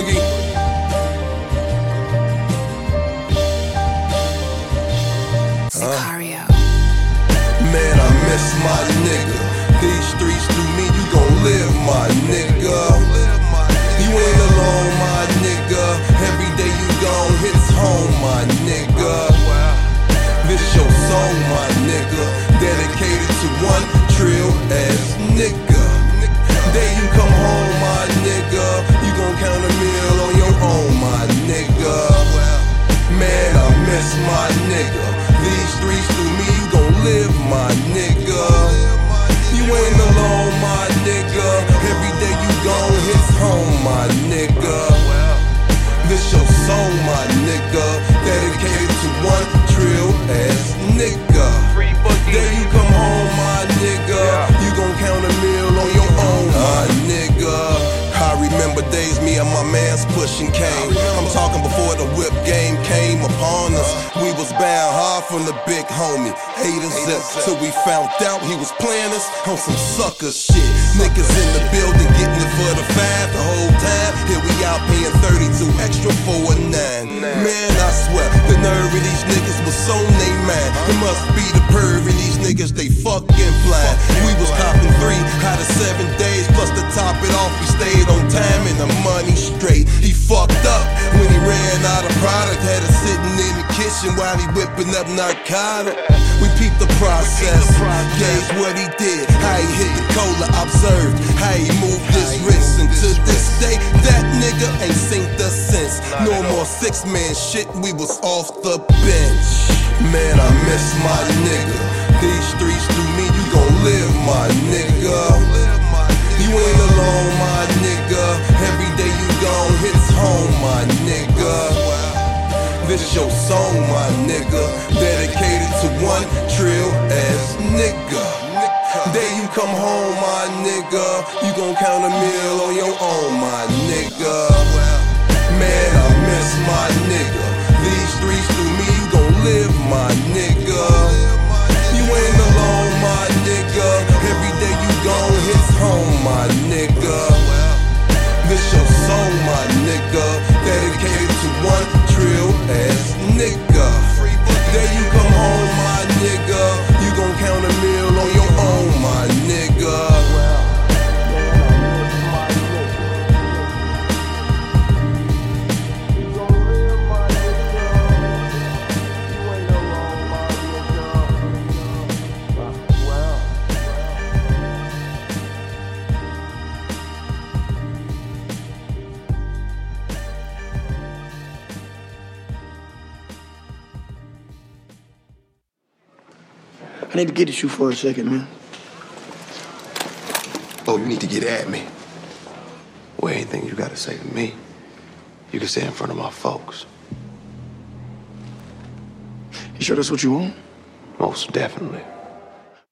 Boogie. Sicario. Uh. Man, I miss my nigga. These streets do me, you gon' live, my nigga. You ain't alone, my nigga. Every day you gone hits home, my nigga. This your song, my nigga. Dedicated to one trill ass nigga. Man, my nigga. These streets through me, you gon' live, my nigga. You ain't alone, my nigga. Every day you gon' hit home, my nigga. This your song, my nigga. Dedicated to one trill ass nigga. Me and my mans pushing came. I'm talking before the whip game came upon us. We was bound hard from the big homie. Haters zip till we found out he was playing us on some sucker shit. Niggas in the building getting it for the five the whole time. Here we out paying 32 extra for a nine. Man, I swear the nerve of these niggas was so they mind. It must be the perv in these niggas, they fucking blind. We was copping three in while he whipping up narcotic. We peeped the process, gauge what he did, how he hit the cola, observed how he moved his wrist, and to this day, that nigga ain't synced us since. No more six man shit, we was off the bench. Man, I miss my nigga. These streets through me, you gon' live, my nigga. Come home, my nigga. You gon' count a meal on your own, my nigga. Man, I miss my nigga. I need to get at you for a second, man. Oh, you need to get at me. Well, anything you gotta say to me, you can say in front of my folks. You sure that's what you want? Most definitely.